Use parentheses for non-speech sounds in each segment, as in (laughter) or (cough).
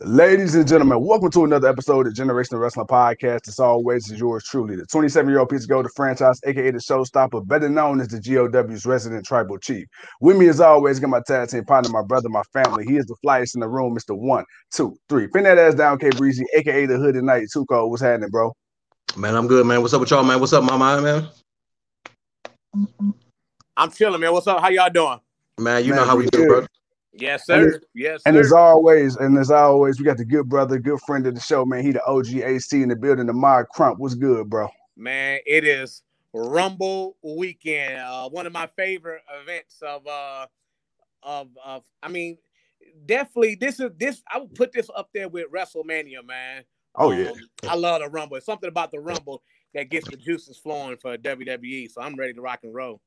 Ladies and gentlemen, welcome to another episode of Generation of Wrestling Podcast. As always, is yours truly, the 27 year old piece of gold, the franchise, aka the showstopper, better known as the GOW's resident tribal chief. With me, as always, got my tag team partner, my brother, my family. He is the flyest in the room, Mr. One, Two, Three. Pin that ass down, K Breezy, aka the Hood and Night. Too cold. What's happening, bro? Man, I'm good, man. What's up with y'all, man? What's up, my man, man? I'm chilling, man. What's up? How y'all doing? Man, you Man, know how we we do, good. bro. Yes, And sir. Yes, And sir. as always, and as always, we got the good brother, good friend of the show, man. He the OG AC in the building, the Mod Crump. What's good, bro? man, it is Rumble weekend. Uh, one of my favorite events of uh of of I mean, definitely this is this I would put this up there with WrestleMania, man. Oh, yeah. Um, I love the Rumble. It's something about the Rumble that gets the juices flowing for WWE. So I'm ready to rock and roll.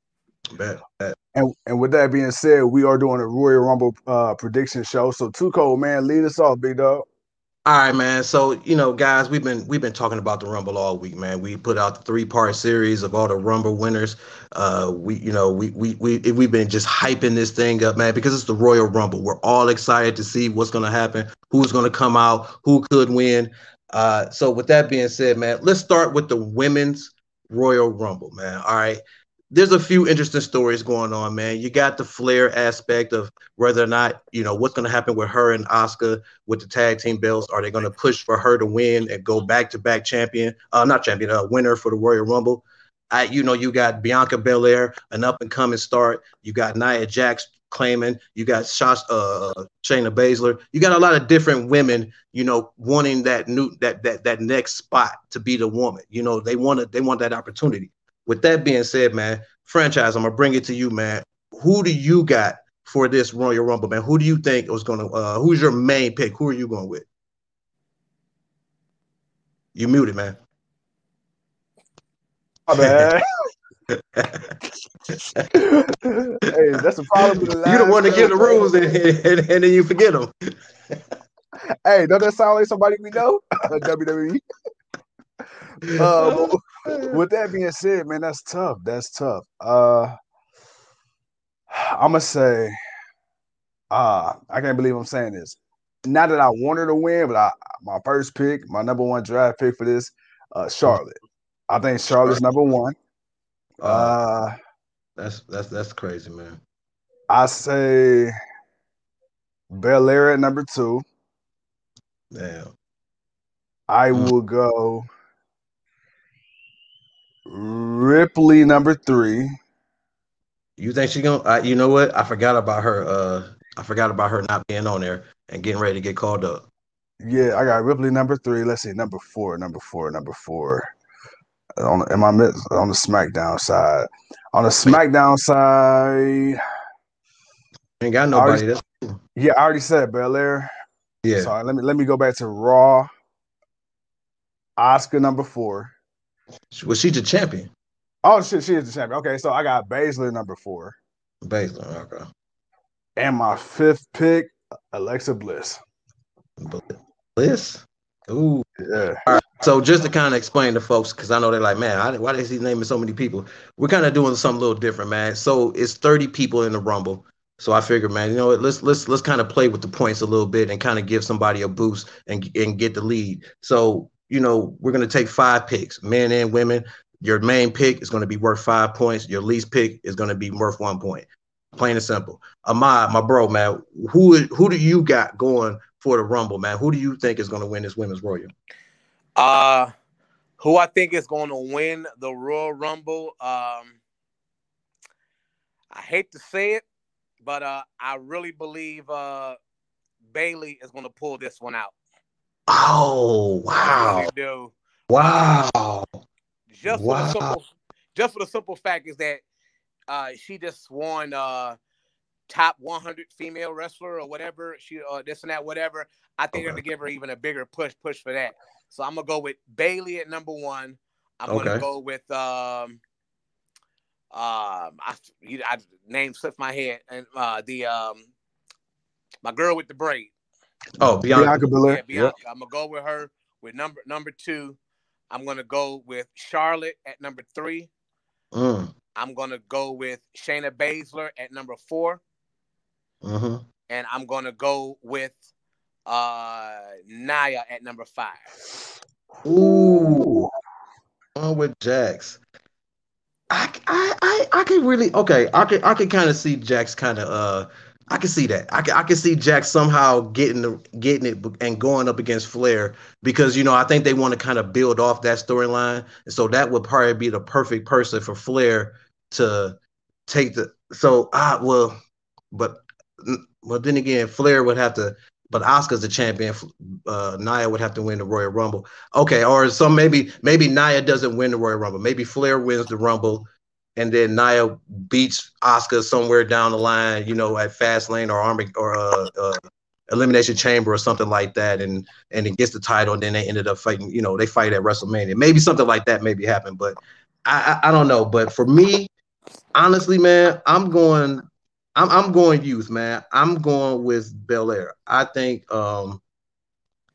Bet, bet. And, and with that being said, we are doing a Royal Rumble uh, prediction show. So, Too Cold, man, lead us off, big dog. All right, man. So you know, guys, we've been we've been talking about the Rumble all week, man. We put out the three part series of all the Rumble winners. Uh, we you know we we we we've been just hyping this thing up, man, because it's the Royal Rumble. We're all excited to see what's going to happen, who's going to come out, who could win. Uh, so with that being said, man, let's start with the women's Royal Rumble, man. All right. There's a few interesting stories going on, man. You got the Flair aspect of whether or not, you know, what's going to happen with her and Asuka with the tag team belts. Are they going to push for her to win and go back to back champion? Uh, not champion, uh, winner for the Royal Rumble. I, you know, you got Bianca Belair, an up and coming start. You got Nia Jax claiming. You got Shash, uh, Shayna Baszler. You got a lot of different women, you know, wanting that new that that that next spot to be the woman. You know, they want to they want that opportunity. With that being said, man, franchise, I'm gonna bring it to you, man. Who do you got for this Royal Rumble, man? Who do you think was gonna? Uh, who's your main pick? Who are you going with? You muted, man. My bad. (laughs) hey, that's the problem with the you don't want to give the rules and, and, and then you forget them. Hey, don't that sound like somebody we know? (laughs) WWE. (laughs) Uh, (laughs) with that being said, man, that's tough. That's tough. Uh, I'm gonna say, uh, I can't believe I'm saying this. Not that I wanted to win, but I my first pick, my number one draft pick for this, uh, Charlotte. I think Charlotte's number one. Uh, Uh, that's that's that's crazy, man. I say Belair at number two. Damn. I Mm. will go Ripley number three. You think she gonna? Uh, you know what? I forgot about her. Uh, I forgot about her not being on there and getting ready to get called up. Yeah, I got Ripley number three. Let's see, number four, number four, number four. On am I miss on the SmackDown side? On the SmackDown side, Ain't got Already- nobody. That's yeah, I already said Belair. yeah. So let me let me go back to Raw. Asuka number four. Was she the champion? Oh shit, she is the champion. Okay, so I got Baszler number four, Baszler. Okay. and my fifth pick, Alexa Bliss. Bliss. Ooh. Yeah, So just to kind of explain to folks, because I know they're like, man, I, why is he naming so many people? We're kind of doing something a little different, man. So it's 30 people in the Rumble. So I figured, man, you know what? Let's let's let's kind of play with the points a little bit and kind of give somebody a boost and and get the lead. So you know, we're gonna take five picks, men and women. Your main pick is gonna be worth five points. Your least pick is gonna be worth one point. Plain and simple. Ahmad, my bro, man, who who do you got going for the Rumble, man? Who do you think is gonna win this women's Royal? Uh who I think is going to win the Royal Rumble. Um I hate to say it, but uh I really believe uh Bayley is going to pull this one out. Oh wow! do. Wow! Just Wow. for the simple just for the simple fact is that uh she just won uh top 100 female wrestler or whatever she uh this and that whatever i think they're gonna give her even a bigger push push for that so i'm gonna go with Bayley at number one i'm gonna go with um um i you, I name slipped my head and uh the um my girl with the braid Oh, Bianca. Bianca Belair. yeah, Bianca. I'm gonna go with her with number number two. I'm gonna go with Charlotte at number three. Mm, I'm gonna go with Shayna Baszler at number four, hmm and I'm gonna go with uh Nia at number five. Ooh, on with Jax. I, I, I, I can really okay. I can I can kind of see Jax kind of uh I can see that. I can I can see Jack somehow getting the getting it and going up against Flair because you know I think they want to kind of build off that storyline, and so that would probably be the perfect person for Flair to take the. So ah well, but well then again, Flair would have to. But Asuka's the champion. Uh, Nia would have to win the Royal Rumble. Okay, or some maybe maybe Nia doesn't win the Royal Rumble. Maybe Flair wins the Rumble and then Nia beats Asuka somewhere down the line, you know, at Fastlane or Army or uh, uh, Elimination Chamber or something like that, and and it gets the title, and then they ended up fighting, you know, they fight at WrestleMania. Maybe something like that maybe happen, but I, I, I don't know. But for me, honestly, man, I'm going. I'm, I'm going youth, man. I'm going with Belair. I think um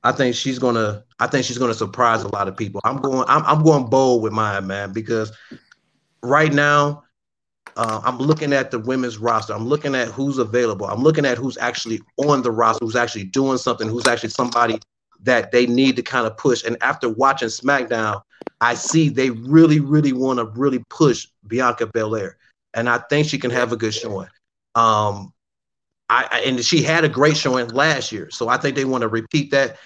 I think she's gonna I think she's gonna surprise a lot of people. I'm going I'm, I'm going bold with mine, man, because right now, uh, I'm looking at the women's roster. I'm looking at who's available. I'm looking at who's actually on the roster, who's actually doing something, who's actually somebody that they need to kind of push. And after watching SmackDown, I see they really, really want to really push Bianca Belair, and I think she can have a good showing. Um, I, and she had a great showing last year, so I think they want to repeat that.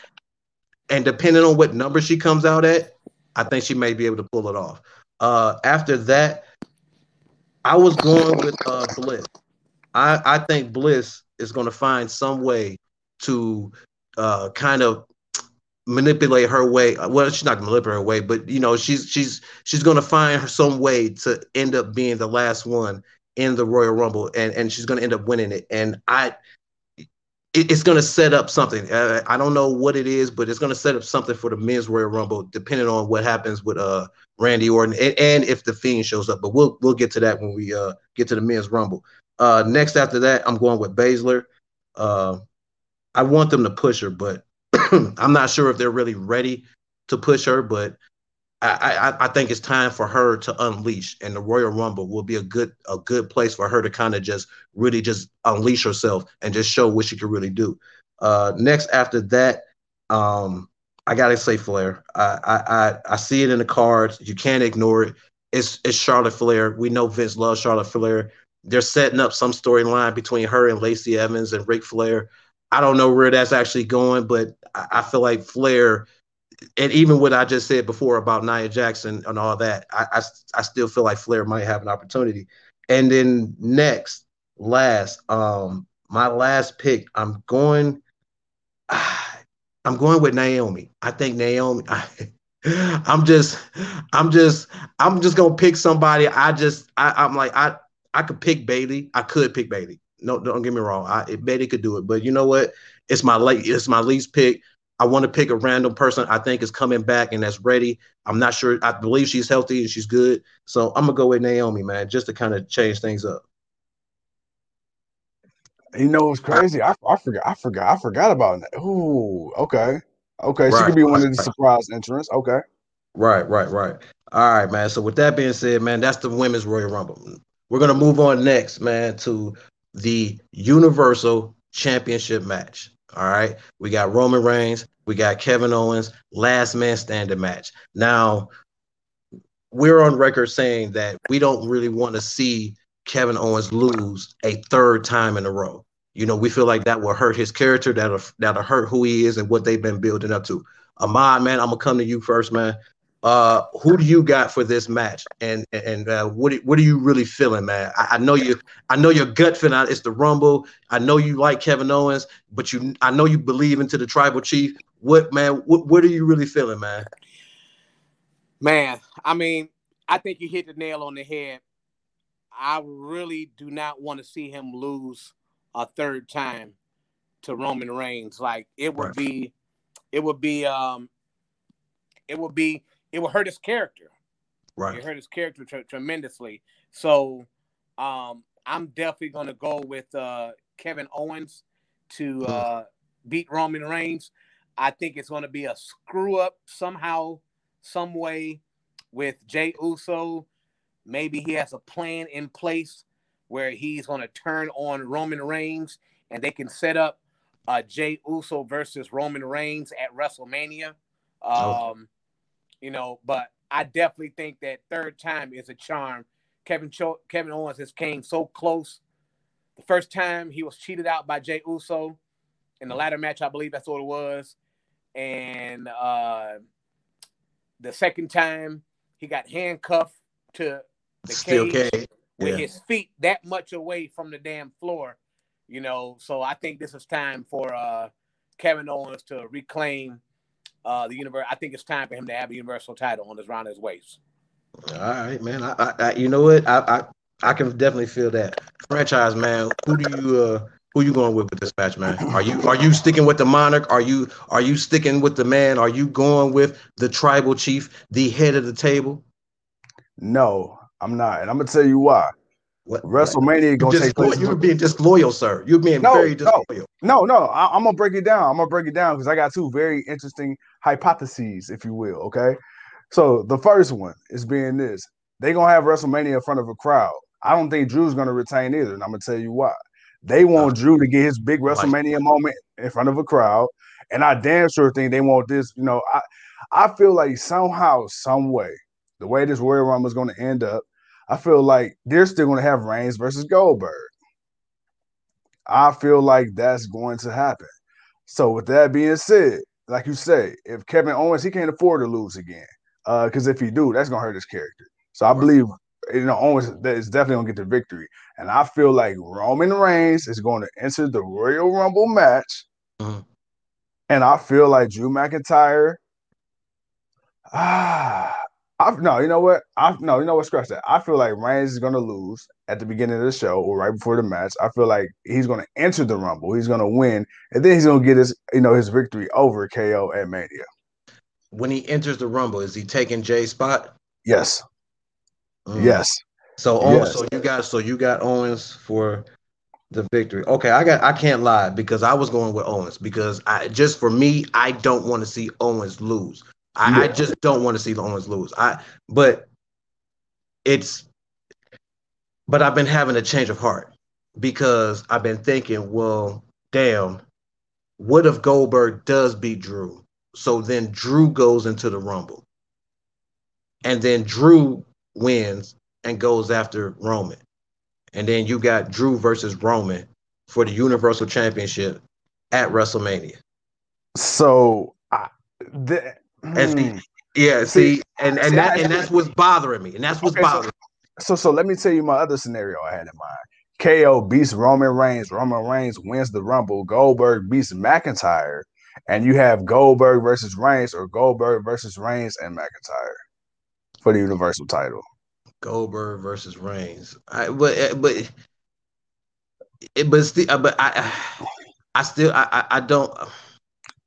And depending on what number she comes out at, I think she may be able to pull it off. Uh, after that, I was going with uh, Bliss. I, I think Bliss is going to find some way to uh, kind of manipulate her way. Well, she's not going to manipulate her way, but you know, she's she's she's going to find her some way to end up being the last one in the Royal Rumble, and and she's going to end up winning it. And I it, it's going to set up something. Uh, I don't know what it is, but it's going to set up something for the men's Royal Rumble, depending on what happens with uh Randy Orton and, and if the Fiend shows up. But we'll we'll get to that when we uh get to the men's Rumble. Uh, next after that, I'm going with Baszler. Uh, I want them to push her, but (clears throat) I'm not sure if they're really ready to push her. But I, I, I think it's time for her to unleash, and the Royal Rumble will be a good a good place for her to kind of just really just unleash herself and just show what she can really do. Uh, next after that, um, I gotta say Flair. I, I I see it in the cards. You can't ignore it. It's it's Charlotte Flair. We know Vince loves Charlotte Flair. They're setting up some storyline between her and Lacey Evans and Ric Flair. I don't know where that's actually going, but I, I feel like Flair and even what I just said before about Nia Jackson and all that, I, I, I still feel like Flair might have an opportunity. And then next, last, um, my last pick, I'm going, (sighs) I'm going with Naomi. I think Naomi. I, (laughs) I'm just, I'm just, I'm just gonna pick somebody. I just, I, I'm like, I, I could pick Bayley. I could pick Bayley. No, don't get me wrong. I, Bayley could do it, but you know what? It's my late. It's my least pick. I want to pick a random person I think is coming back and that's ready. I'm not sure. I believe she's healthy and she's good. So I'm gonna go with Naomi, man, just to kind of change things up. You know what's crazy? I, I forgot. I forgot. I forgot about that. Ooh, okay, okay. Right, she could be one of the surprise entrants. Okay. Right, right, right. All right, man. So with that being said, man, that's the women's Royal Rumble. We're gonna move on next, man, to the Universal Championship match. All right. We got Roman Reigns. We got Kevin Owens. Last man standing match. Now, we're on record saying that we don't really want to see Kevin Owens lose a third time in a row. You know, we feel like that will hurt his character, that'll that'll hurt who he is and what they've been building up to. Ahmad, man, I'm gonna come to you first, man. Uh, who do you got for this match? And and uh, what what are you really feeling, man? I, I know you. I know your gut feeling. It's the Rumble. I know you like Kevin Owens, but you. I know you believe into the Tribal Chief. What man? What what are you really feeling, man? Man, I mean, I think you hit the nail on the head. I really do not want to see him lose a third time to Roman Reigns. Like it would right. be, it would be, um, it would be it would hurt his character. Right. It hurt his character t- tremendously. So um, I'm definitely going to go with uh, Kevin Owens to uh, beat Roman Reigns. I think it's going to be a screw up somehow, some way with Jey Uso. Maybe he has a plan in place where he's going to turn on Roman Reigns and they can set up uh, Jey Uso versus Roman Reigns at WrestleMania. Um, you know, but I definitely think that third time is a charm. Kevin Cho- Kevin Owens has came so close. The first time he was cheated out by Jey Uso in the ladder match, I believe that's what it was, and uh, the second time he got handcuffed to the steel cage cage. with Yeah. his feet that much away from the damn floor. You know, so I think this is time for uh Kevin Owens to reclaim uh the universe. I think it's time for him to have a universal title on his round his waist. All right, man. I, I, I you know what? I, I, I can definitely feel that franchise, man. Who do you, uh, who you going with with this match, man? Are you, are you sticking with the monarch? Are you, are you sticking with the man? Are you going with the tribal chief, the head of the table? No, I'm not, and I'm gonna tell you why. What? WrestleMania You're, gonna take disloyal. place. You're being disloyal, sir. You're being No, very disloyal. No, no, I, I'm gonna break it down. I'm gonna break it down because I got two very interesting hypotheses, if you will. Okay, so the first one is being this: they're gonna have WrestleMania in front of a crowd. I don't think Drew's gonna retain either, and I'm gonna tell you why. They want Drew to get his big Like- WrestleMania moment in front of a crowd, and I damn sure think they want this. You know, I I feel like somehow, some way, the way this Royal Rumble is gonna end up, I feel like they're still gonna have Reigns versus Goldberg. I feel like that's going to happen. So with that being said, like you say, if Kevin Owens he can't afford to lose again, because if he do, that's gonna hurt his character. So I believe you know Owens is definitely gonna get the victory, and I feel like Roman Reigns is going to enter the Royal Rumble match, Mhm. and I feel like Drew McIntyre. (sighs) Ah, I no, you know what? I no, you know what? Scratch that. I feel like Reigns is gonna lose at the beginning of the show or right before the match. I feel like he's gonna enter the Rumble. He's gonna win, and then he's gonna get his you know his victory over KO at Mania. When he enters the rumble, is he taking Jay's spot? Yes, Mm. yes. So Owens, Yes. so you got so you got Owens for the victory. Okay, I got I can't lie because I was going with Owens because I just for me, I don't want to see Owens lose. I, I just don't want to see the Owens lose. I but it's but I've been having a change of heart because I've been thinking, well, damn, what if Goldberg does beat Drew? So then Drew goes into the Rumble. And then Drew wins and goes after Roman. And then you got Drew versus Roman for the Universal Championship at WrestleMania. So, I, the, And see, hmm. yeah, See, see, and and see, that and that's what's bothering me. And that's what's Okay, so- bothering so so let me tell you my other scenario I had in mind. KO beats Roman Reigns. Roman Reigns wins the Rumble. Goldberg beats McIntyre, and you have Goldberg versus Reigns or Goldberg versus Reigns and McIntyre for the Universal title. Goldberg versus Reigns. I but eh, but it, but still, but I I still I I, don't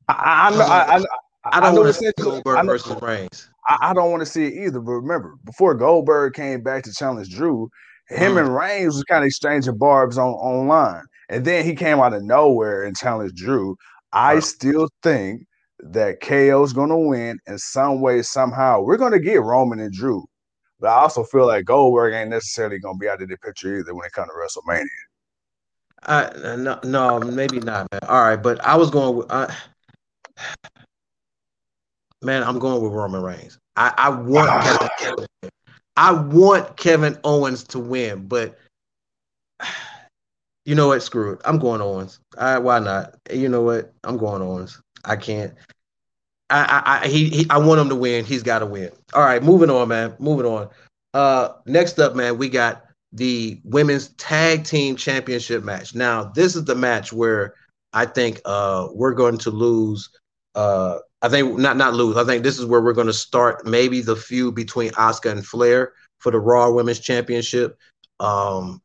I, I, I know. I, I, don't want to see Goldberg I versus Reigns. I, I don't want to see it either. But remember, before Goldberg came back to challenge Drew, him Mm. and Reigns was kind of exchanging barbs on online, and then he came out of nowhere and challenged Drew. I Right. still think that KO's going to win in some way, somehow. We're going to get Roman and Drew, but I also feel like Goldberg ain't necessarily going to be out of the picture either when it comes to WrestleMania. I no no maybe not man. All right, but I was going with I, man. I'm going with Roman Reigns. I I want Ah. Kevin, I want Kevin Owens to win, but (sighs) you know what? Screw it. I'm going Owens. I, why not? You know what? I'm going Owens. I can't. I, I, I he, he I want him to win. He's got to win. All right, moving on, man. Moving on. Uh, next up, man, we got the women's tag team championship match. Now, this is the match where I think uh we're going to lose. Uh, I think not not lose. I think this is where we're going to start maybe the feud between Asuka and Flair for the Raw Women's Championship. Um,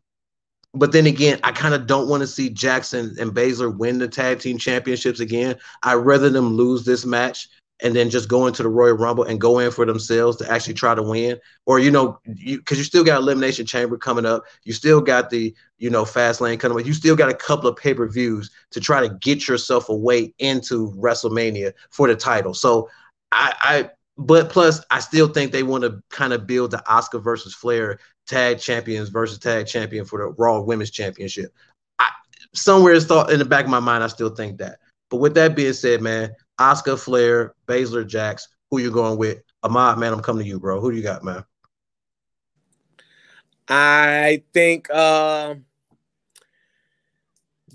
but then again, I kind of don't want to see Jackson and Baszler win the tag team championships again. I'd rather them lose this match and then just go into the Royal Rumble and go in for themselves to actually try to win. Or, you know, you because you still got Elimination Chamber coming up. You still got the, you know, Fast Lane coming up. You still got a couple of pay-per-views to try to get yourself away into WrestleMania for the title. So I, I but plus I still think they want to kind of build the Asuka versus Flair tag champions versus tag champion for the Raw Women's Championship. I, somewhere it's thought in the back of my mind, I still think that. But with that being said, man, Asuka, Flair, Baszler, Jax, who you going with? Ahmad, man, I'm coming to you, bro. Who do you got, man? I think uh,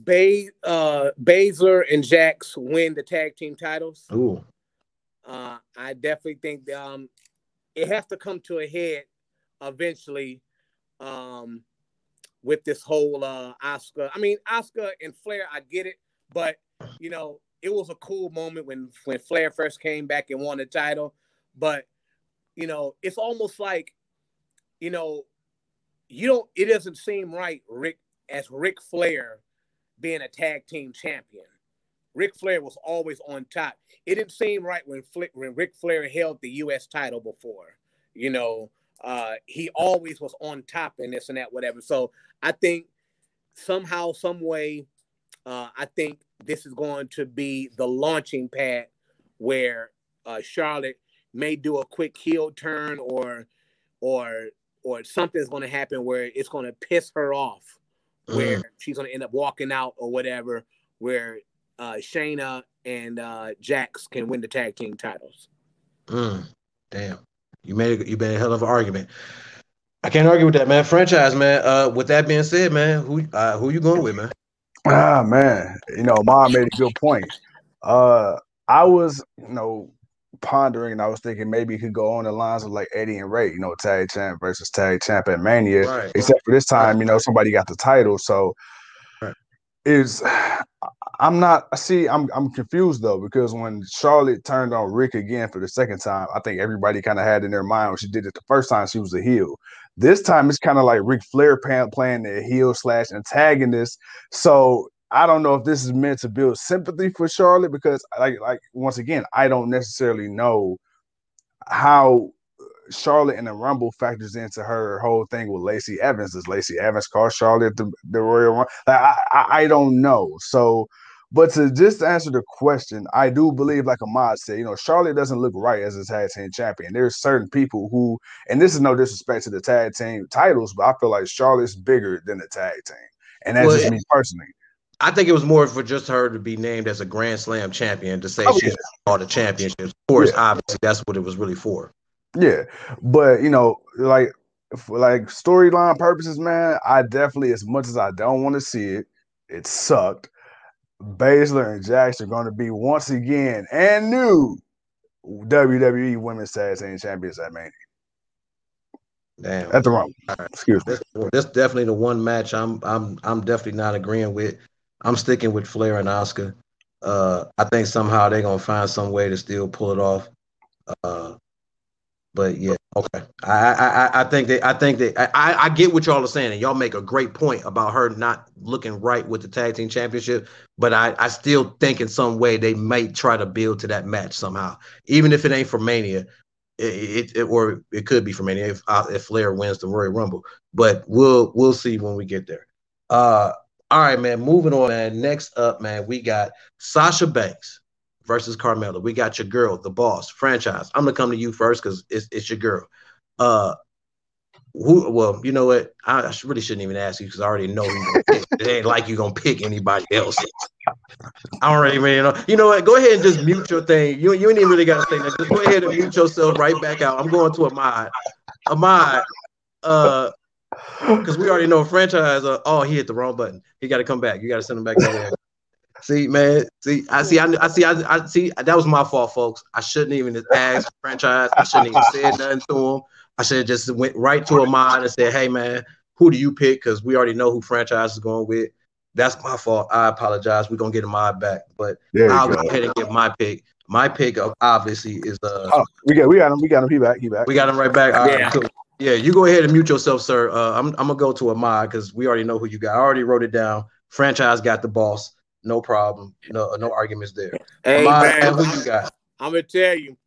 Bay, uh, Baszler and Jax win the tag team titles. Ooh. Uh, I definitely think um, it has to come to a head eventually um, with this whole uh, Asuka. I mean, Asuka and Flair, I get it, but you know, it was a cool moment when when Flair first came back and won the title. But you know, it's almost like, you know, you don't. It doesn't seem right, Ric, as Ric Flair being a tag team champion. Ric Flair was always on top. It didn't seem right when, Flick, when Flair held the U.S. title before. You know, uh, he always was on top and this and that, whatever. So I think somehow, some way, uh, I think this is going to be the launching pad where uh, Charlotte may do a quick heel turn or or or something's going to happen where it's going to piss her off, where mm. she's going to end up walking out or whatever, where uh, Shayna and uh, Jax can win the tag team titles. Mm. Damn, you made a, you made a hell of an argument. I can't argue with that, man. Franchise, man. Uh, with that being said, man, who uh, who you going with, man? Ah, man. You know, mom made a good point. Uh, I was, you know, pondering and I was thinking maybe he could go on the lines of like Eddie and Rey, you know, tag champ versus tag champ at Mania. Right, Except for this time, you know, somebody got the title. So right. is I'm not see, I'm I'm confused though, because when Charlotte turned on Ric again for the second time, I think everybody kind of had in their mind when she did it the first time she was a heel. This time it's kind of like Ric Flair playing the heel slash antagonist. So I don't know if this is meant to build sympathy for Charlotte because, like, like once again, I don't necessarily know how uh, Charlotte and the Rumble factors into her whole thing with Lacey Evans. Does Lacey Evans call Charlotte the, the Royal Rumble? Like, I, I, I don't know. So, but to just answer the question, I do believe, like Ahmad said, you know, Charlotte doesn't look right as a tag team champion. There's certain people who, and this is no disrespect to the tag team titles, but I feel like Charlotte's bigger than the tag team, and that's well, just me personally. I think it was more for just her to be named as a Grand Slam champion to say oh, she's yeah. all the championships. Of course, yeah. obviously, that's what it was really for. Yeah, but you know, like for like storyline purposes, man, I definitely, as much as I don't want to see it, it sucked. Baszler and Jax are going to be once again and new WWE Women's Tag Team Champions at Mania. Damn. At the wrong. Right. Excuse me. This, this definitely the one match I'm I'm I'm definitely not agreeing with. I'm sticking with Flair and Asuka. Uh, I think somehow they're gonna find some way to still pull it off. Uh, but yeah, okay. I, I I think that I think that I, I get what y'all are saying, and y'all make a great point about her not looking right with the tag team championship. But I I still think in some way they might try to build to that match somehow, even if it ain't for Mania. It, it, it or it could be for Mania if uh, if Flair wins the Royal Rumble. But we'll we'll see when we get there. Uh, all right, man. Moving on, man. Next up, man, we got Sasha Banks versus Carmella. We got your girl, the boss, franchise. I'm gonna come to you first because it's it's your girl. Uh, who? Well, you know what? I, really shouldn't even ask you because I already know it ain't like you gonna pick anybody else. I really know. You know what? Go ahead and just mute your thing. You you ain't even really gotta say that. Just go ahead and mute yourself right back out. I'm going to Ahmad. Ahmad. Uh, because we already know franchise. Uh, oh, he hit the wrong button. He got to come back. You got to send him back. See, man. See, I see. I, I see. I, I, see. That was my fault, folks. I shouldn't even ask franchise. I shouldn't even said nothing to him. I should have just went right to a mind and said, "Hey, man, who do you pick?" Because we already know who franchise is going with. That's my fault. I apologize. We're gonna get him my back, but I'll go. go ahead and get my pick. My pick, obviously, is uh. Oh, we got we got him. We got him. He back. He back. We got him right back. All yeah. Right, cool. Yeah, you go ahead and mute yourself, sir. Uh, I'm I'm gonna go to Ahmad because we already know who you got. I already wrote it down. Franchise got the boss. No problem. No no arguments there. Hey man, who you got? I'm gonna tell you,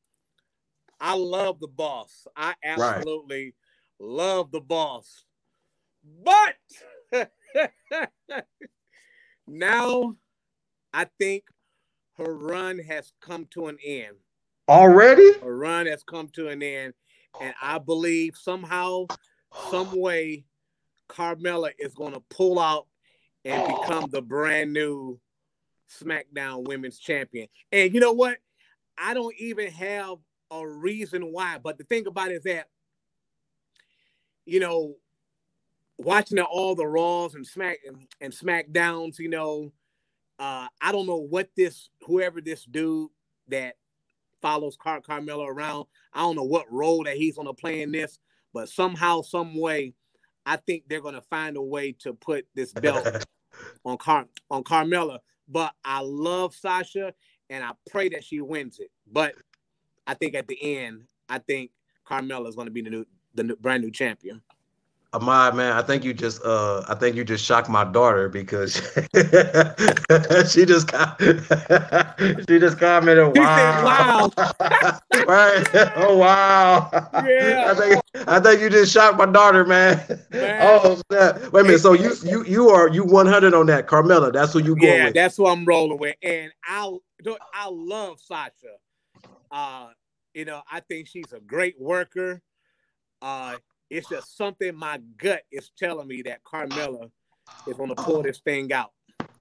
I love the boss. I absolutely right. love the boss. But (laughs) now I think her run has come to an end. Already? Her run has come to an end and I believe somehow, some way, Carmella is going to pull out and become the brand new SmackDown Women's Champion. And you know what? I don't even have a reason why. But the thing about it is that, you know, watching all the Raws and Smack and, Smackdowns, you know, uh, I don't know what this whoever this dude that follows Car- Carmelo around. I don't know what role that he's gonna play in this, but somehow, some way, I think they're gonna find a way to put this belt (laughs) on Car on Carmella. But I love Sasha, and I pray that she wins it. But I think at the end, I think Carmella is gonna be the new the new, brand new champion. Ahmad, man, I think you just uh I think you just shocked my daughter because (laughs) she just (laughs) she just commented wow. (laughs) right. Oh wow. Yeah. I think I think you just shocked my daughter, man. man. Oh snap. wait a minute. So you you you are you 100 on that, Carmella. That's who you going with. yeah, with. that's who I'm rolling with. And I I love Sasha. Uh, you know, I think she's a great worker. Uh it's just something my gut is telling me that Carmella is going to pull oh. this thing out.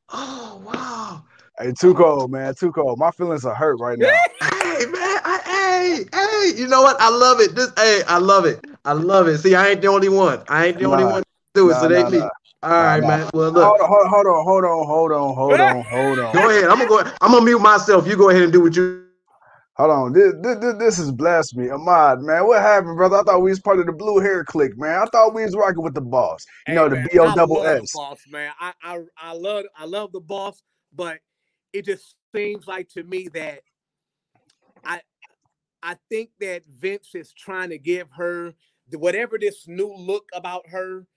Oh wow! Hey, too cold, man. Too cold. My feelings are hurt right now. (laughs) hey, man. I, hey, hey. You know what? I love it. This, hey, I love it. I love it. See, I ain't the only one. I ain't the nah, only one to do it. Nah, so they nah, me. All right, man. Well, look. Hold on, hold on, hold on, hold on, hold on, hold on. Go ahead. I'm gonna go. I'm gonna mute myself. You go ahead and do what you Hold on, this, this, this is blasphemy. Ahmad, man, what happened, brother? I thought we was part of the blue hair clique, man. I thought we was rocking with the boss. You hey, know, man, the B O double S. Boss, man. I, I I love I love the boss, but it just seems like to me that I I think that Vince is trying to give her whatever this new look about her.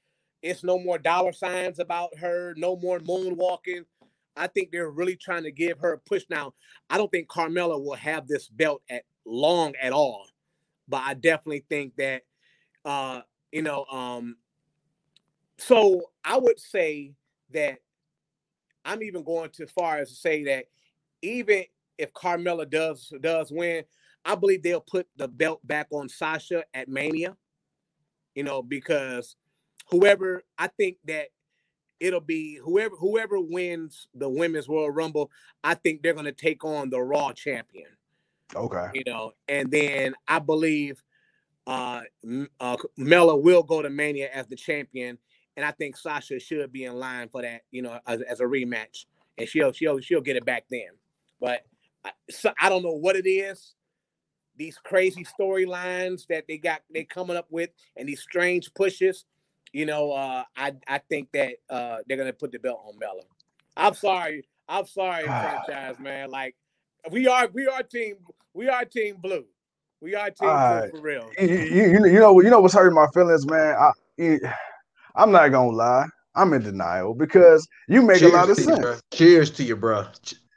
It's no more dollar signs about her, no more moonwalking I think they're really trying to give her a push. Now, I don't think Carmella will have this belt at long at all, but I definitely think that, uh, you know, um, so I would say that I'm even going too far as to say that even if Carmella does does win, I believe they'll put the belt back on Sasha at Mania. You know, because whoever I think that it'll be whoever whoever wins the women's World Rumble. I think they're going to take on the Raw champion. Okay. You know, and then I believe uh, uh Mella will go to Mania as the champion, and I think Sasha should be in line for that. You know, as, as a rematch, and she'll she'll she'll get it back then. But I, so I don't know what it is. These crazy storylines that they got they coming up with, and these strange pushes you know, uh, I I think that uh, they're gonna put the belt on Mella. I'm sorry, I'm sorry, franchise man. Like we are we are team we are team blue. We are team uh, blue for real. You, you, you know you know what's hurting my feelings, man. I I'm not gonna lie. I'm in denial because you make Cheers a lot of sense. You, Cheers to you, bro.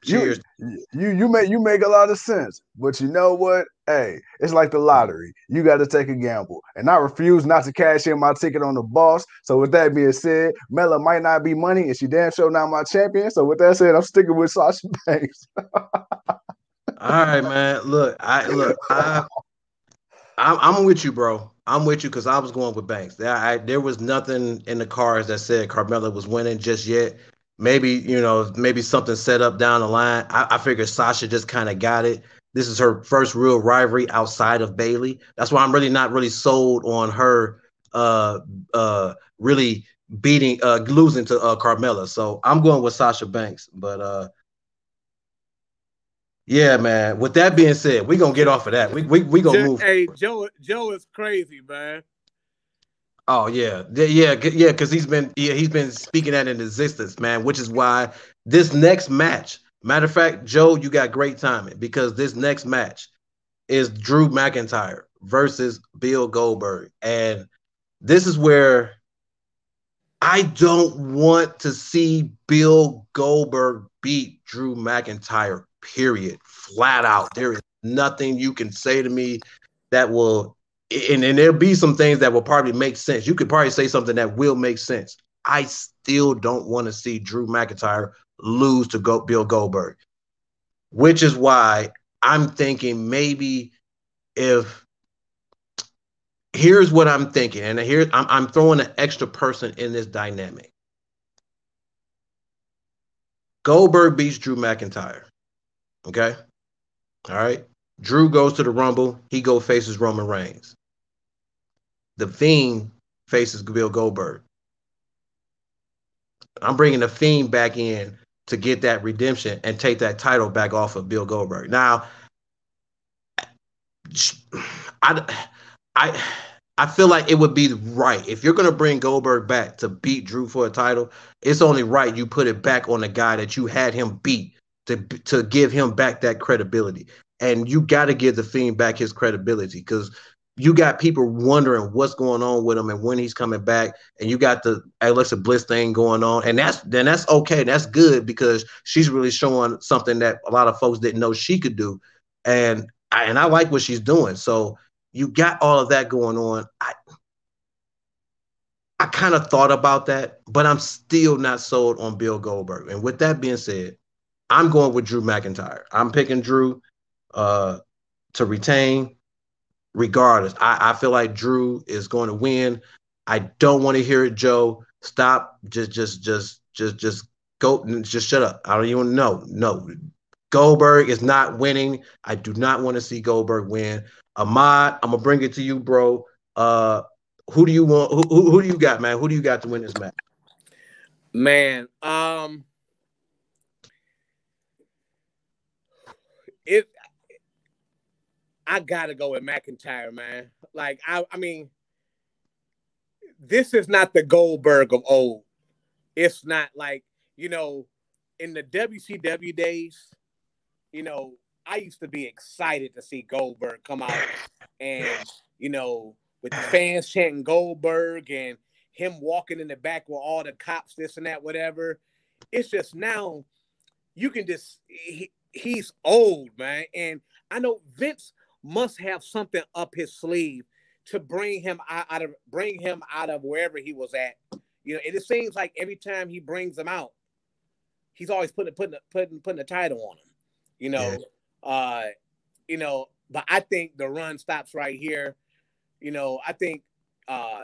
Cheers. You, you you make you make a lot of sense, but you know what? Hey, it's like the lottery. You got to take a gamble, and I refuse not to cash in my ticket on the boss. So with that being said, Mella might not be money, and she damn sure not my champion. So with that said, I'm sticking with Sasha (laughs) Banks. All right, man. Look, I look, I, I'm, I'm with you, bro. I'm with you because I was going with Banks. There, I, there was nothing in the cards that said Carmella was winning just yet maybe you know maybe something set up down the line. I, I figured Sasha just kind of got it. This is her first real rivalry outside of Bayley. That's why I'm really not really sold on her uh uh really beating uh losing to uh Carmella. So I'm going with Sasha Banks, but uh yeah, man. With that being said, we're gonna get off of that. We we we gonna move. Hey, Joe, Joe is crazy, man. Oh yeah, yeah, yeah. Because he's been yeah, he's been speaking that in existence, man. Which is why this next match. Matter of fact, Joe, you got great timing because this next match is Drew McIntyre versus Bill Goldberg, and this is where I don't want to see Bill Goldberg beat Drew McIntyre. Period. Flat out, there is nothing you can say to me that will and, and there'll be some things that will probably make sense. You could probably say something that will make sense. I still don't want to see Drew McIntyre lose to go Bill Goldberg, which is why I'm thinking maybe if here's what I'm thinking, and here I'm, I'm throwing an extra person in this dynamic. Goldberg beats Drew McIntyre. Okay. All right. Drew goes to the Rumble. He go faces Roman Reigns. The Fiend faces Bill Goldberg. I'm bringing the Fiend back in to get that redemption and take that title back off of Bill Goldberg. Now, I, I, I feel like it would be right if you're to bring Goldberg back to beat Drew for a title. It's only right you put it back on the guy that you had him beat to to give him back that credibility. And you got to give the Fiend back his credibility because you got people wondering what's going on with him and when he's coming back, and you got the Alexa Bliss thing going on, and that's then that's okay, that's good because she's really showing something that a lot of folks didn't know she could do, and I, and I like what she's doing. So you got all of that going on. I I kind of thought about that, but I'm still not sold on Bill Goldberg. And with that being said, I'm going with Drew McIntyre. I'm picking Drew uh, to retain regardless. I, I feel like Drew is going to win. I don't want to hear it, Joe. Stop. Just, just, just, just, just go. Just shut up. I don't even know. No, Goldberg is not winning. I do not want to see Goldberg win. Ahmad, I'm gonna bring it to you, bro. Uh, who do you want? Who, who, who do you got, man? Who do you got to win this match? Man, um, it I gotta go with McIntyre, man. Like I, I mean, this is not the Goldberg of old. It's not like you know, in the WCW days, you know, I used to be excited to see Goldberg come out, and you know, with the fans chanting Goldberg and him walking in the back with all the cops, this and that, whatever. It's just now you can just he, he's old, man, and I know Vince must have something up his sleeve to bring him out, out of bring him out of wherever he was at. You know, it seems like every time he brings him out, he's always putting putting putting putting a title on him. You know, yeah. uh, you know, but I think the run stops right here. You know, I think uh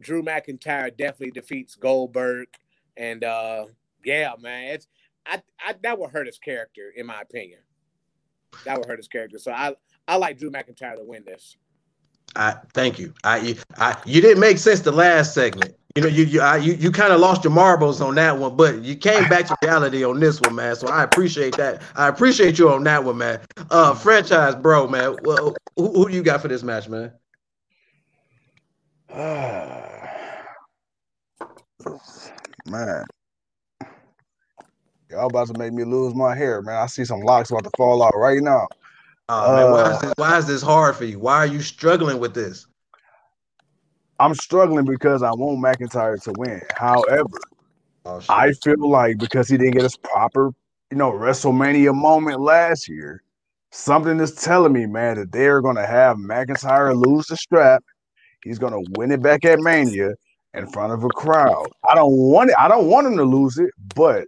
Drew McIntyre definitely defeats Goldberg, and uh yeah, man, it's I, I that would hurt his character in my opinion. That would hurt his character. So I I like Drew McIntyre to win this. I thank you. I you, I you didn't make sense the last segment. You know, you you I, you, you kind of lost your marbles on that one, but you came back to reality on this one, man. So I appreciate that. I appreciate you on that one, man. Uh, franchise, bro, man. Well, who, who do you got for this match, man? man, y'all about to make me lose my hair, man. I see some locks about to fall out right now. Oh, man, why, is uh, this, why is this hard for you? Why are you struggling with this? I'm struggling because I want McIntyre to win. However, oh, I feel like because he didn't get his proper, you know, WrestleMania moment last year, something is telling me, man, that they're gonna have McIntyre lose the strap. He's gonna win it back at Mania in front of a crowd. I don't want it. I don't want him to lose it, but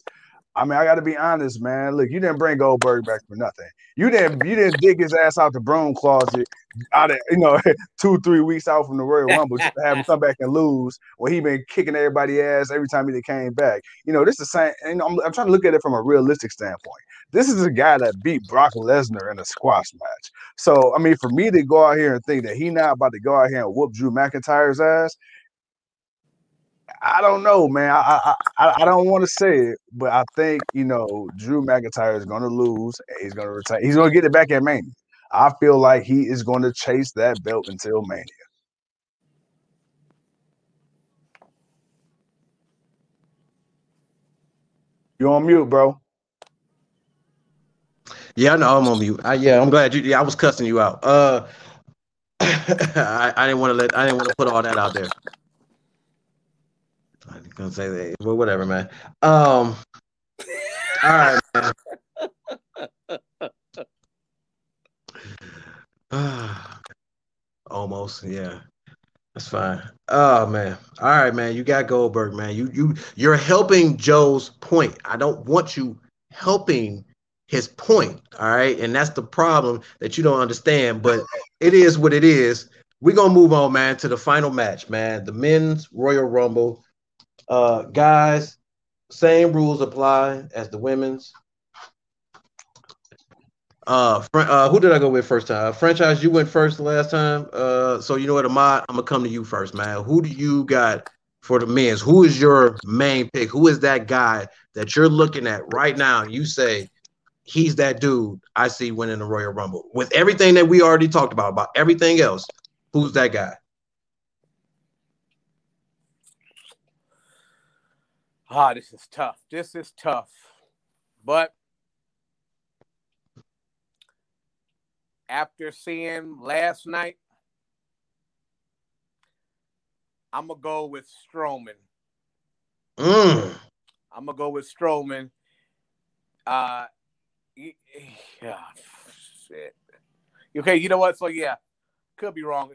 I mean, I got to be honest, man. Look, you didn't bring Goldberg back for nothing. You didn't you didn't dig his ass out the broom closet out of you know (laughs) two three weeks out from the Royal Rumble to have him come back and lose when he been kicking everybody ass every time he came back. You know, this is the same. And I'm, I'm trying to look at it from a realistic standpoint. This is a guy that beat Brock Lesnar in a squash match. So I mean, for me to go out here and think that he not about to go out here and whoop Drew McIntyre's ass, I don't know, man. I I, I don't want to say it, but I think you know Drew McIntyre is going to lose. he's going to retain. He's going to get it back at Mania. I feel like he is going to chase that belt until Mania. You on mute, bro? Yeah, I know I'm on mute. I, yeah, I'm glad you. Yeah, I was cussing you out. Uh, (laughs) I, I didn't want to let. I didn't want to put all that out there. Gonna say that, but whatever, man. Um, all right, (laughs) man. (sighs) Almost, yeah. That's fine. Oh man. All right, man. You got Goldberg, man. You you you're helping Joe's point. I don't want you helping his point. All right. And that's the problem that you don't understand, but it is what it is. We're gonna move on, man, to the final match, man. The men's Royal Rumble. Uh, guys, same rules apply as the women's. Uh, uh, who did I go with first time? Franchise, you went first last time. Uh, so you know what, Ahmad, I'm gonna come to you first, man. Who do you got for the men's? Who is your main pick? Who is that guy that you're looking at right now? You say he's that dude I see winning the Royal Rumble with everything that we already talked about, about everything else. Who's that guy? Ah, this is tough. This is tough. But after seeing last night, I'm gonna go with Strowman. Mm. I'm gonna go with Strowman. Uh, yeah, shit. Okay, you know what? So yeah, could be wrong.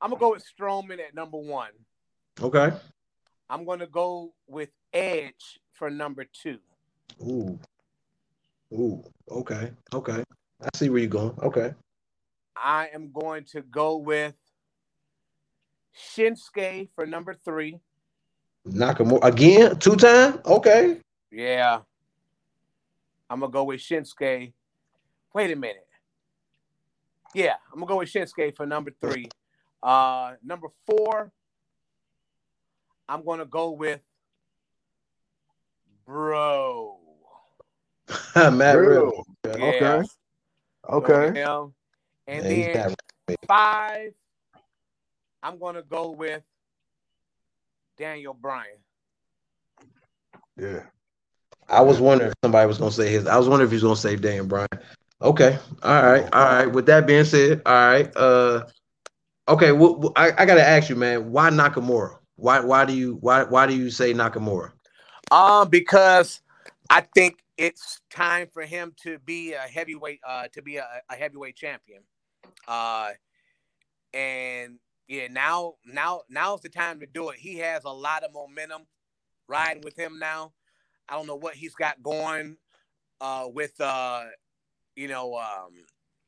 I'm gonna go with Strowman at number one. Okay. I'm gonna go with Edge for number two. Ooh. Ooh. Okay. Okay. I see where you're going. Okay. I am going to go with Shinsuke for number three. Nakamura again, two time. Okay. Yeah. I'm gonna go with Shinsuke. Wait a minute. Yeah, I'm gonna go with Shinsuke for number three. Uh, number four, I'm gonna go with Bro. (laughs) Matt Riddle. Real. Yeah, Okay. Okay. him. And Yeah, then got- five, I'm gonna go with Daniel Bryan. Yeah. I was wondering if somebody was gonna say his. I was wondering if he's gonna say Dan Bryan. Okay. All right. All right. With that being said, all right. Uh. Okay. Well, well, I, I gotta ask you, man. Why Nakamura? Why why do you why why do you say Nakamura? Um, because I think it's time for him to be a heavyweight, uh, to be a, a heavyweight champion. Uh, and yeah, now, now, now's the time to do it. He has a lot of momentum riding with him now. I don't know what he's got going, uh, with, uh, you know, um,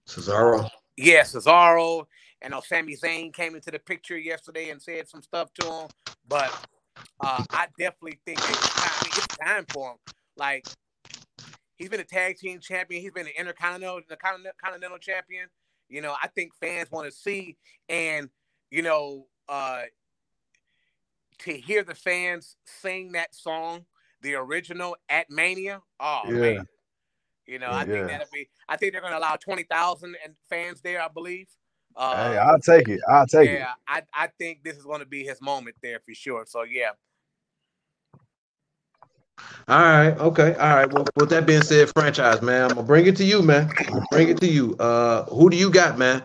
Cesaro. yeah, Cesaro. And know Sami Zayn came into the picture yesterday and said some stuff to him, but uh, (laughs) I definitely think it's time, it's time for him. Like he's been a tag team champion, he's been an intercontinental, the continental champion. You know, I think fans want to see and you know uh, to hear the fans sing that song, the original at Mania. Oh Yeah. man, you know, I Yeah. think that'll be. I think they're going to allow twenty thousand and fans there. I believe. Uh, hey, I'll take it. I'll take it. yeah, I, I think this is going to be his moment there for sure. So yeah, All right, okay, all right. Well, with that being said, franchise man, I'm gonna bring it to you, man. Bring it to you. Uh, who do you got, man?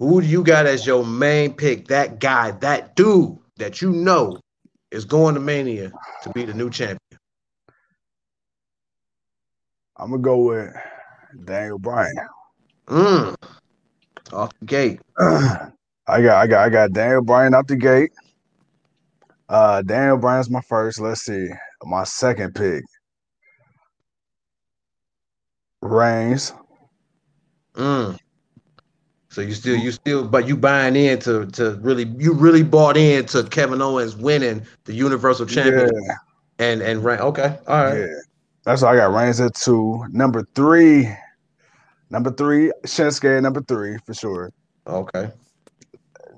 Who do you got as your main pick? That guy, that dude that you know is going to Mania to be the new champion. I'm gonna go with Daniel Bryan. Mm. Off the gate. I got I got I got Daniel Bryan out the gate. Uh Daniel Bryan's my first. Let's see. My second pick. Reigns. Mm. So you still, you still, but you buying in to to really, you really bought into Kevin Owens winning the Universal Champion Yeah, and and Reigns. Okay, all right. yeah. That's why I got Reigns at two. Number three. Number three, Shinsuke number three for sure. Okay.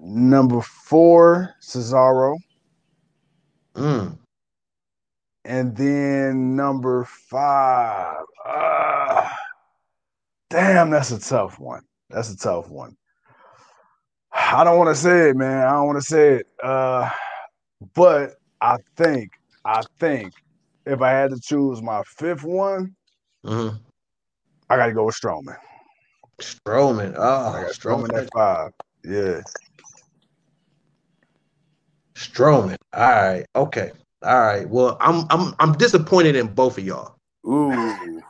Number four, Cesaro. Mm. And then number five. Uh, damn, that's a tough one. That's a tough one. I don't want to say it, man. I don't want to say it. Uh, but I think, I think if I had to choose my fifth one, hmm I got to go with Strowman. Strowman. Oh, Strowman Strowman. at five. Yeah. Strowman. All right. Okay. All right. Well, I'm I'm I'm disappointed in both of y'all. ooh,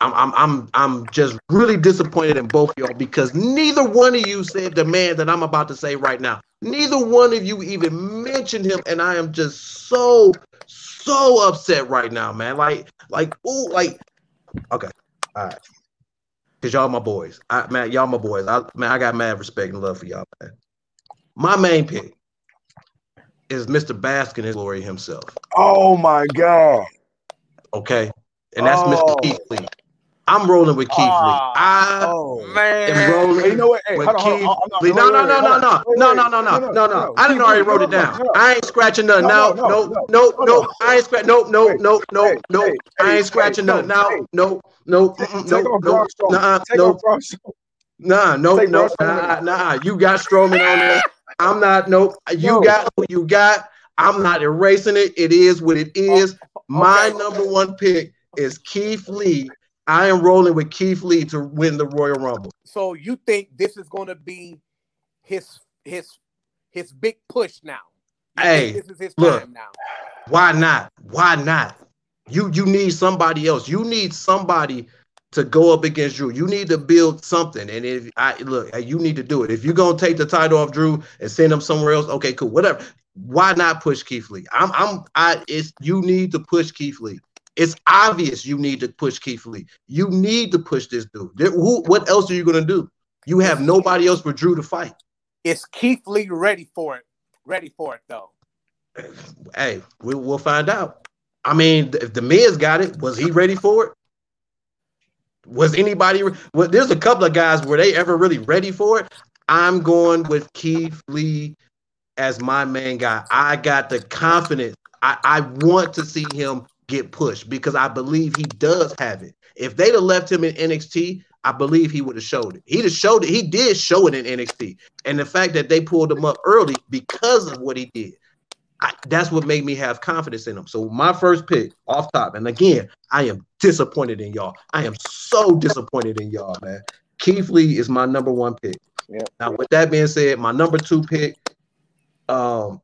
I'm I'm I'm I'm just really disappointed in both of y'all because neither one of you said the man that I'm about to say right now. Neither one of you even mentioned him, and I am just so so upset right now, man. Like like ooh like okay, all right. Cause y'all my boys. I man, y'all my boys. I man, I got mad respect and love for y'all, man. My main pick is Mr. Baskin in glory himself. Oh my God. Okay, and that's oh. Mr. Keith Lee. I'm rolling with Keith Lee. I oh, man. am rolling hey, you know what? Hey, with on, Keith hold on, Lee. No, no, no, no, no, no, no, no, no, no, no. I didn't already wrote it down. I ain't scratching nothing now. No, no, no. I ain't scratching. No, no, no, no, no. I ain't scratching nothing now. No, no, no, no, no, no. Nah, no, no, nah, nah. You got Strowman on there. (laughs) I'm not. Nope. You got who you got. I'm not erasing it. It is what it is. My number one pick is Keith Lee I am rolling with Keith Lee to win the Royal Rumble. So you think this is going to be his his his big push now? You hey, this is his look, time now. Why not? Why not? You you need somebody else. You need somebody to go up against Drew. You need to build something. And if I look, you need to do it. If you're gonna take the title off Drew and send him somewhere else, okay, cool, whatever. Why not push Keith Lee? I'm I'm I it's you need to push Keith Lee. It's obvious you need to push Keith Lee. You need to push this dude. Who, what else are you going to do? You have nobody else but Drew to fight. Is Keith Lee ready for it? Ready for it though? Hey, we, we'll find out. I mean, if the Miz got it, was he ready for it? Was anybody? Well, there's a couple of guys. Were they ever really ready for it? I'm going with Keith Lee as my main guy. I got the confidence. I, I want to see him get pushed because I believe he does have it. If they'd have left him in NXT, I believe he would have showed it. He'd have showed it. He did show it in NXT. And the fact that they pulled him up early because of what he did, I, that's what made me have confidence in him. So my first pick off top, and again, I am disappointed in y'all. I am so disappointed in y'all, man. Keith Lee is my number one pick. Yeah. Now, with that being said, my number two pick, um,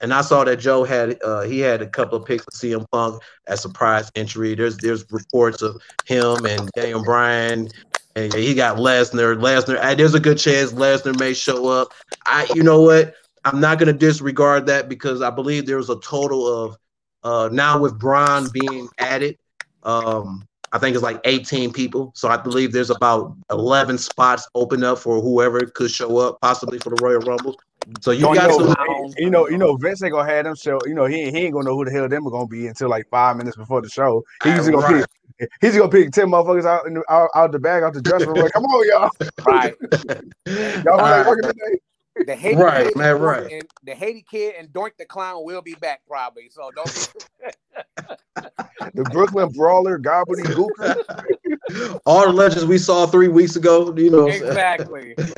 and I saw that Joe had uh, he had a couple of picks of CM Punk as surprise entry. There's there's reports of him and Daniel Bryan, and he got Lesnar. Lesnar, there's a good chance Lesnar may show up. I, you know what? I'm not to disregard that because I believe there's a total of uh, now with Braun being added. Um, I think it's like 18 people. So I believe there's about 11 spots open up for whoever could show up, possibly for the Royal Rumble. So you got know, some. You know, you know, Vince ain't gonna have them show. You know, he, he ain't gonna know who the hell them are gonna be until like five minutes before the show. He's just gonna right. pick. He's gonna pick ten motherfuckers out, the, out out the bag, out the dressing room. Like, Come on, y'all. Right. (laughs) y'all like working today. The Haiti right, kid man, right. And the Haiti kid and Doink the clown will be back probably. So don't. (laughs) the Brooklyn Brawler, Gobbledygooker. (laughs) All the legends we saw three weeks ago, you know. Exactly. (laughs)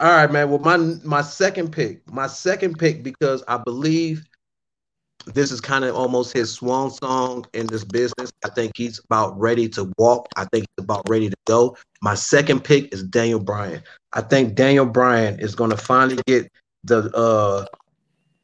All right, man. Well, my my second pick, my second pick, because I believe this is kind of almost his swan song in this business. I think he's about ready to walk. I think he's about ready to go. My second pick is Daniel Bryan. I think Daniel Bryan is going to finally get the uh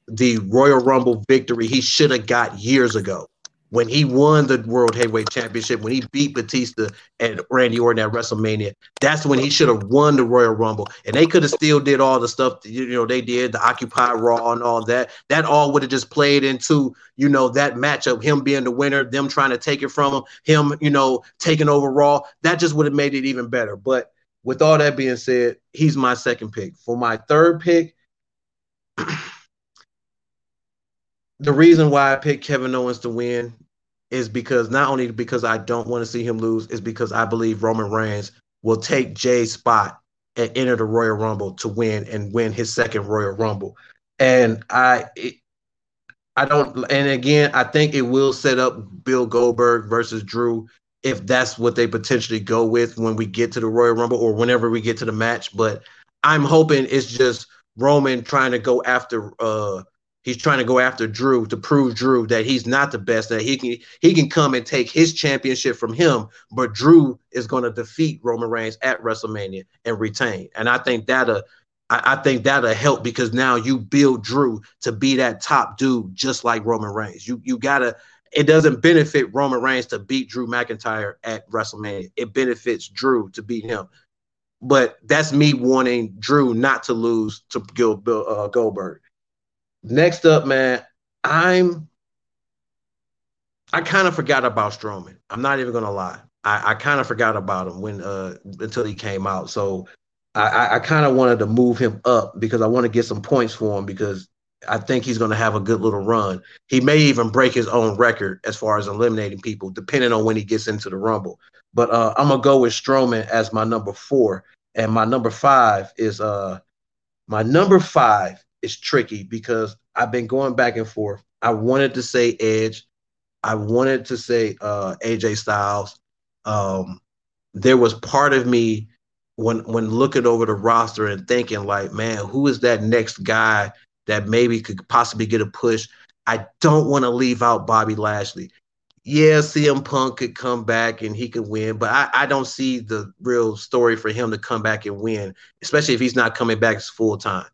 the Royal Rumble victory he should have got years ago when he won the World Heavyweight Championship, when he beat Batista and Randy Orton at WrestleMania, that's when he should have won the Royal Rumble. And they could have still did all the stuff that, you know they did, the Occupy Raw and all that. That all would have just played into you know that matchup, him being the winner, them trying to take it from him, him you know taking over Raw. That just would have made it even better. But with all that being said, he's my second pick. For my third pick. (clears throat) the reason why I picked Kevin Owens to win is because not only because I don't want to see him lose, is because I believe Roman Reigns will take Jey's spot and enter the Royal Rumble to win and win his second Royal Rumble. And I it, I don't and again, I think it will set up Bill Goldberg versus Drew if that's what they potentially go with when we get to the Royal Rumble or whenever we get to the match, but I'm hoping it's just Roman trying to go after uh He's trying to go after Drew to prove Drew that he's not the best. That he can he can come and take his championship from him, but Drew is going to defeat Roman Reigns at WrestleMania and retain. And I think that'll I, I think that'll help because now you build Drew to be that top dude, just like Roman Reigns. You you gotta. It doesn't benefit Roman Reigns to beat Drew McIntyre at WrestleMania. It benefits Drew to beat him but that's me wanting Drew not to lose to Gil, uh, Goldberg. Next up, man, I'm I kind of forgot about Strowman. I'm not even gonna lie. I, I kind of forgot about him when uh until he came out. So I, I kind of wanted to move him up because I want to get some points for him because I think he's going to have a good little run. He may even break his own record as far as eliminating people, depending on when he gets into the Rumble. But uh, I'm gonna go with Strowman as my number four, and my number five is uh, my number five is tricky because I've been going back and forth. I wanted to say Edge, I wanted to say uh, AJ Styles. Um, there was part of me when when looking over the roster and thinking like, man, who is that next guy that maybe could possibly get a push? I don't want to leave out Bobby Lashley. Yeah, CM Punk could come back and he could win, but I, I don't see the real story for him to come back and win, especially if he's not coming back full time.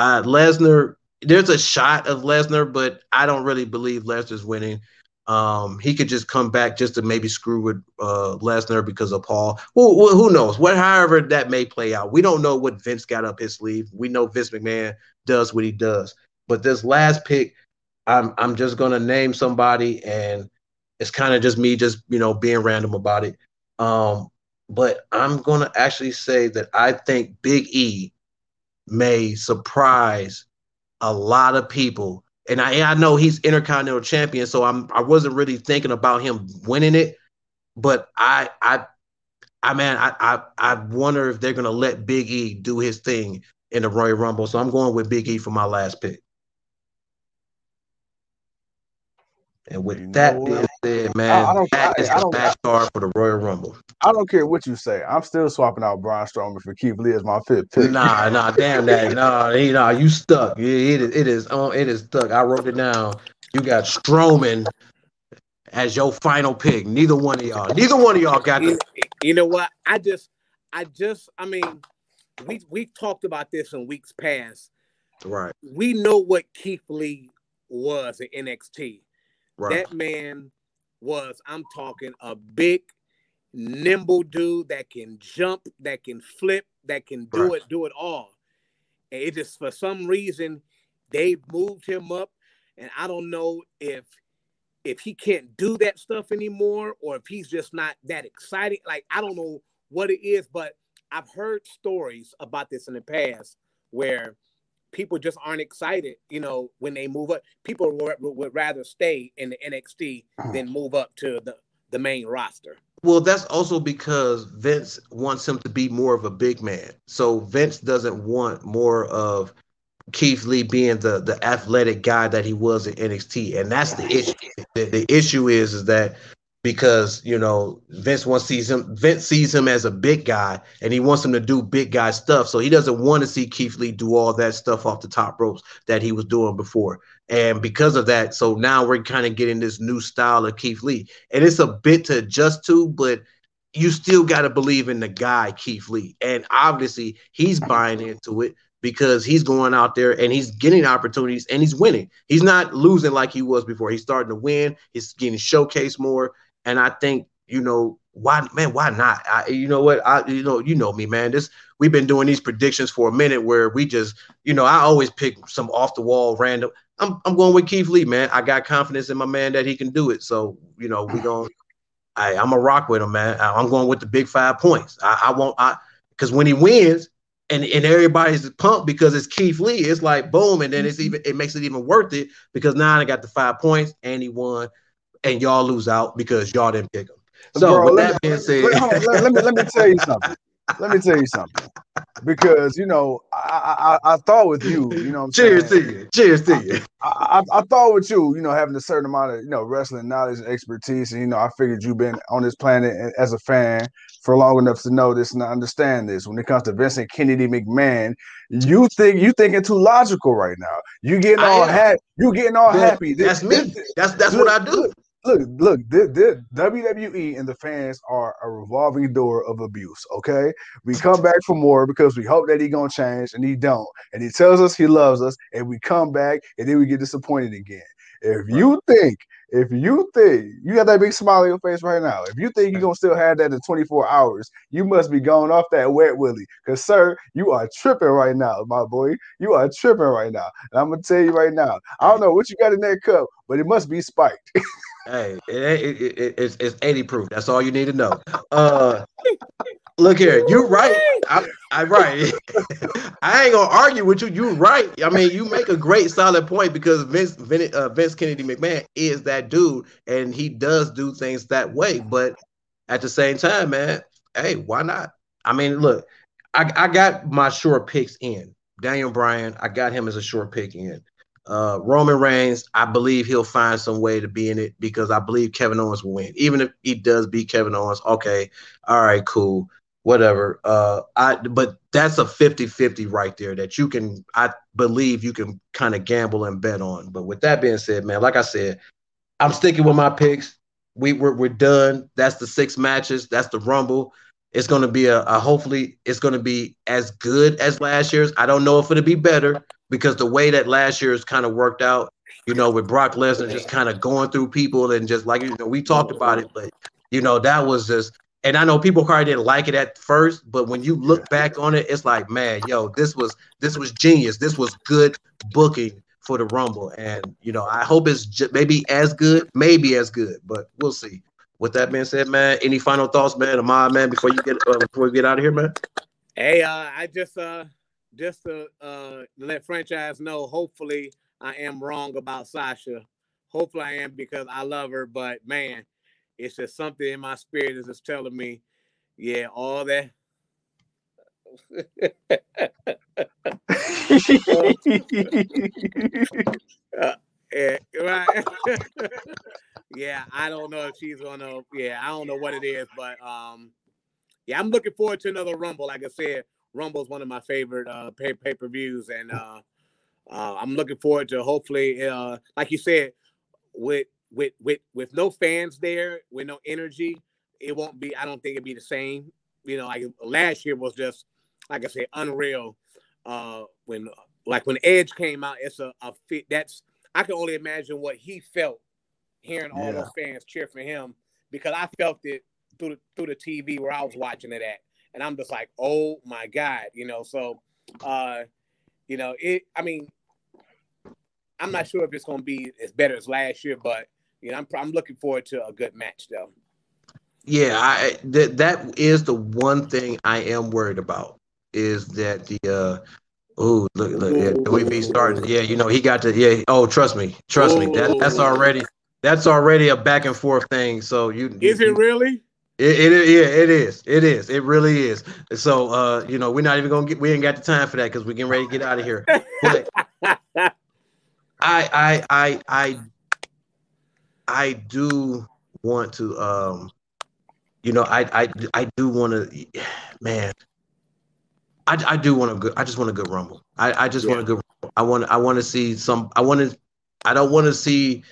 Uh, Lesnar, there's a shot of Lesnar, but I don't really believe Lesnar's winning. Um, he could just come back just to maybe screw with uh, Lesnar because of Paul. Who, who knows? What, however, that may play out. We don't know what Vince got up his sleeve. We know Vince McMahon does what he does. But this last pick, I'm I'm just gonna name somebody, and it's kind of just me, just you know, being random about it. Um, but I'm gonna actually say that I think Big E may surprise a lot of people and I, I know he's intercontinental champion, so I'm I wasn't really thinking about him winning it, but I I I man I I, I wonder if they're gonna let Big E do his thing in the Royal Rumble. So I'm going with Big E for my last pick. And with you that being said, man, I, I that I, is I, the match card for the Royal Rumble. I don't care what you say. I'm still swapping out Braun Strowman for Keith Lee as my fifth pick. Nah, nah, damn that. Nah, you know, you stuck. It, it is, it is, um, it is stuck. I wrote it down. You got Strowman as your final pick. Neither one of y'all. Neither one of y'all got. You, you know what? I just, I just, I mean, we we talked about this in weeks past. Right. We know what Keith Lee was at NXT. Right. That man was, I'm talking, a big, nimble dude that can jump, that can flip, that can do right. it, do it all. And it just for some reason they moved him up, and I don't know if if he can't do that stuff anymore or if he's just not that exciting. Like I don't know what it is, but I've heard stories about this in the past where people just aren't excited, you know, when they move up. People would, would rather stay in the NXT uh-huh. than move up to the, the main roster. Well, that's also because Vince wants him to be more of a big man. So Vince doesn't want more of Keith Lee being the the athletic guy that he was in NXT, and that's the issue. The, the issue is is that because you know Vince wants sees him Vince sees him as a big guy and he wants him to do big guy stuff. So he doesn't want to see Keith Lee do all that stuff off the top ropes that he was doing before. And because of that, so now we're kind of getting this new style of Keith Lee. And it's a bit to adjust to, but you still got to believe in the guy Keith Lee. And obviously he's buying into it because he's going out there and he's getting opportunities and he's winning. He's not losing like he was before. He's starting to win. He's getting showcased more and I think, you know, why man, why not? I, you know what? I you know, you know me, man. This we've been doing these predictions for a minute where we just, you know, I always pick some off the wall random. I'm I'm going with Keith Lee, man. I got confidence in my man that he can do it. So, you know, we going I I'm a rock with him, man. I, am going with the big five points. I, I won't I because when he wins, and, and everybody's pumped because it's Keith Lee. It's like boom, and then it's mm-hmm. even it makes it even worth it because now I got the five points and he won and y'all lose out because y'all didn't pick them. So Bro, with that being (laughs) said, let, let, let, me let me tell you something. Let me tell you something. Because you know, I I, I thought with you, you know, cheers saying? to you, cheers to you. I, I, I, thought with you, you know, having a certain amount of you know wrestling knowledge and expertise, and you know, I figured you've been on this planet as a fan for long enough to know this and understand this. When it comes to Vincent Kennedy McMahon, you think you thinking too logical right now. You getting all happy. You getting all happy. That's this, me. That's that's look, what I do. Look, look, this, this, WWE and the fans are a revolving door of abuse. Okay, we come back for more because we hope that he gonna change, and he don't. And he tells us he loves us, and we come back, and then we get disappointed again. If you think if you think you got that big smile on your face right now, if you think you're gonna still have that in 24 hours, you must be going off that wet willy. Cause sir, you are tripping right now, my boy. You are tripping right now. And I'm gonna tell you right now, I don't know what you got in that cup, but it must be spiked. (laughs) hey, it, it, it, it's, it's 80 proof. That's all you need to know. Uh Look here, you're right. I, I right. (laughs) I ain't gonna argue with you. You're right. I mean, you make a great solid point because Vince Vince, uh, Vince Kennedy McMahon is that dude, and he does do things that way. But at the same time, man, hey, why not? I mean, look, I, I got my short picks in. Daniel Bryan, I got him as a short pick in. Uh, Roman Reigns, I believe he'll find some way to be in it because I believe Kevin Owens will win. Even if he does beat Kevin Owens, okay, all right, cool, whatever. Uh, I but that's a 50-50 right there that you can I believe you can kind of gamble and bet on. But with that being said, man, like I said, I'm sticking with my picks. We we're, we're done. That's the six matches. That's the Rumble. It's going to be a, a hopefully it's going to be as good as last year's. I don't know if it'll be better because the way that last year's kind of worked out, you know, with Brock Lesnar just kind of going through people and just like you know, we talked about it, but you know, that was just and I know people probably didn't like it at first, but when you look back on it, it's like, man, yo, this was this was genius. This was good booking for the Rumble, and you know, I hope it's j- maybe as good, maybe as good, but we'll see. With that being said, man, any final thoughts, man, Ahmad, man, before you get uh, before we get out of here, man? Hey, uh, I just uh just to uh let franchise know, hopefully I am wrong about Sasha. Hopefully I am because I love her, but man, it's just something in my spirit is just telling me, yeah, all that. (laughs) uh, yeah, right. (laughs) yeah, I don't know if she's gonna. Yeah, I don't know what it is, but um, yeah, I'm looking forward to another Rumble. Like I said, Rumble is one of my favorite uh pay pay per views, and uh, uh, I'm looking forward to hopefully, uh, like you said, with with with with no fans there, with no energy, it won't be. I don't think it'd be the same. You know, like last year was just like I said, unreal. Uh, when like when Edge came out, it's a, a fit. That's I can only imagine what he felt hearing all yeah. those fans cheer for him because I felt it through the through the TV where I was watching it at, and I'm just like, oh my god, you know. So, uh, you know, it. I mean, I'm not sure if it's going to be as better as last year, but you know, I'm I'm looking forward to a good match though. Yeah, I that that is the one thing I am worried about is that the uh oh look look yeah, the way he started yeah you know he got to yeah oh trust me trust me that that's already that's already a back and forth thing so you is you, it really it, it yeah it is. It is. It really is. So uh you know we're not even gonna get we ain't got the time for that because we're getting ready to get out of here (laughs) I I I I I do want to um you know I I I do want to man I, I do want a good I just want a good rumble. I, I just yeah. want a good I want I want to see some I want to I don't want to see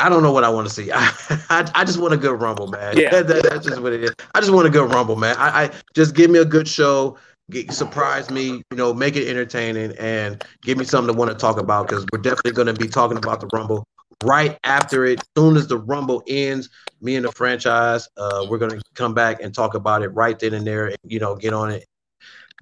I don't know what I want to see. I, (laughs) I, I just want a good rumble, man. Yeah, that, that, that's just what it is. I just want a good rumble, man. I, I just give me a good show, get, surprise me, you know, make it entertaining, and give me something to want to talk about because we're definitely going to be talking about the rumble right after it. Soon as the rumble ends, me and the franchise, uh, we're going to come back and talk about it right then and there, and you know, get on it.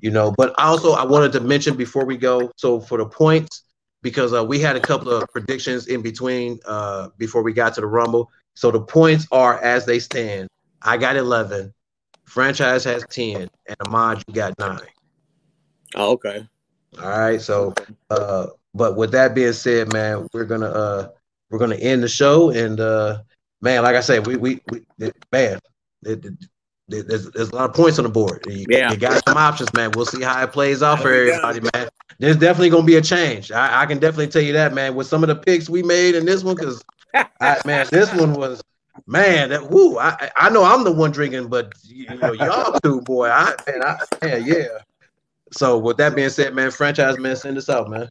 You know, but also I wanted to mention before we go. So for the points because uh, we had a couple of predictions in between uh, before we got to the Rumble. So the points are as they stand. I got 11, franchise has 10, and Ahmad, you got nine. Oh, okay. All right. So, uh, but with that being said, man, we're gonna uh, we're gonna end the show, and uh, man, like I said, we we, we man, it, it, there's, there's a lot of points on the board. You, yeah. you got some options, man. We'll see how it plays out for everybody, man. There's definitely gonna be a change. I, I, can definitely tell you that, man. With some of the picks we made in this one, because man, this one was man. That woo. I I know I'm the one drinking, but you know y'all too, boy. I man, I man, yeah. So with that being said, man, franchise man, send us out, man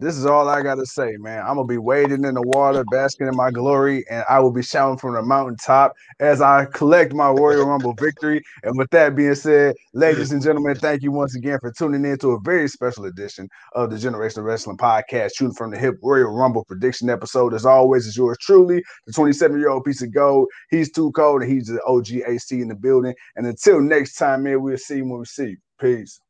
this is all I gotta say, man. I'm gonna be wading in the water, basking in my glory, and I will be shouting from the mountaintop as I collect my Royal Rumble victory. And with that being said, ladies and gentlemen, thank you once again for tuning in to a very special edition of the Generation Wrestling Podcast, shooting from the hip Royal Rumble prediction episode. As always, is yours truly, the 27 year old piece of gold. He's too cold, and he's the OG AC in the building. And until next time, man, we'll see you when we see you. Peace.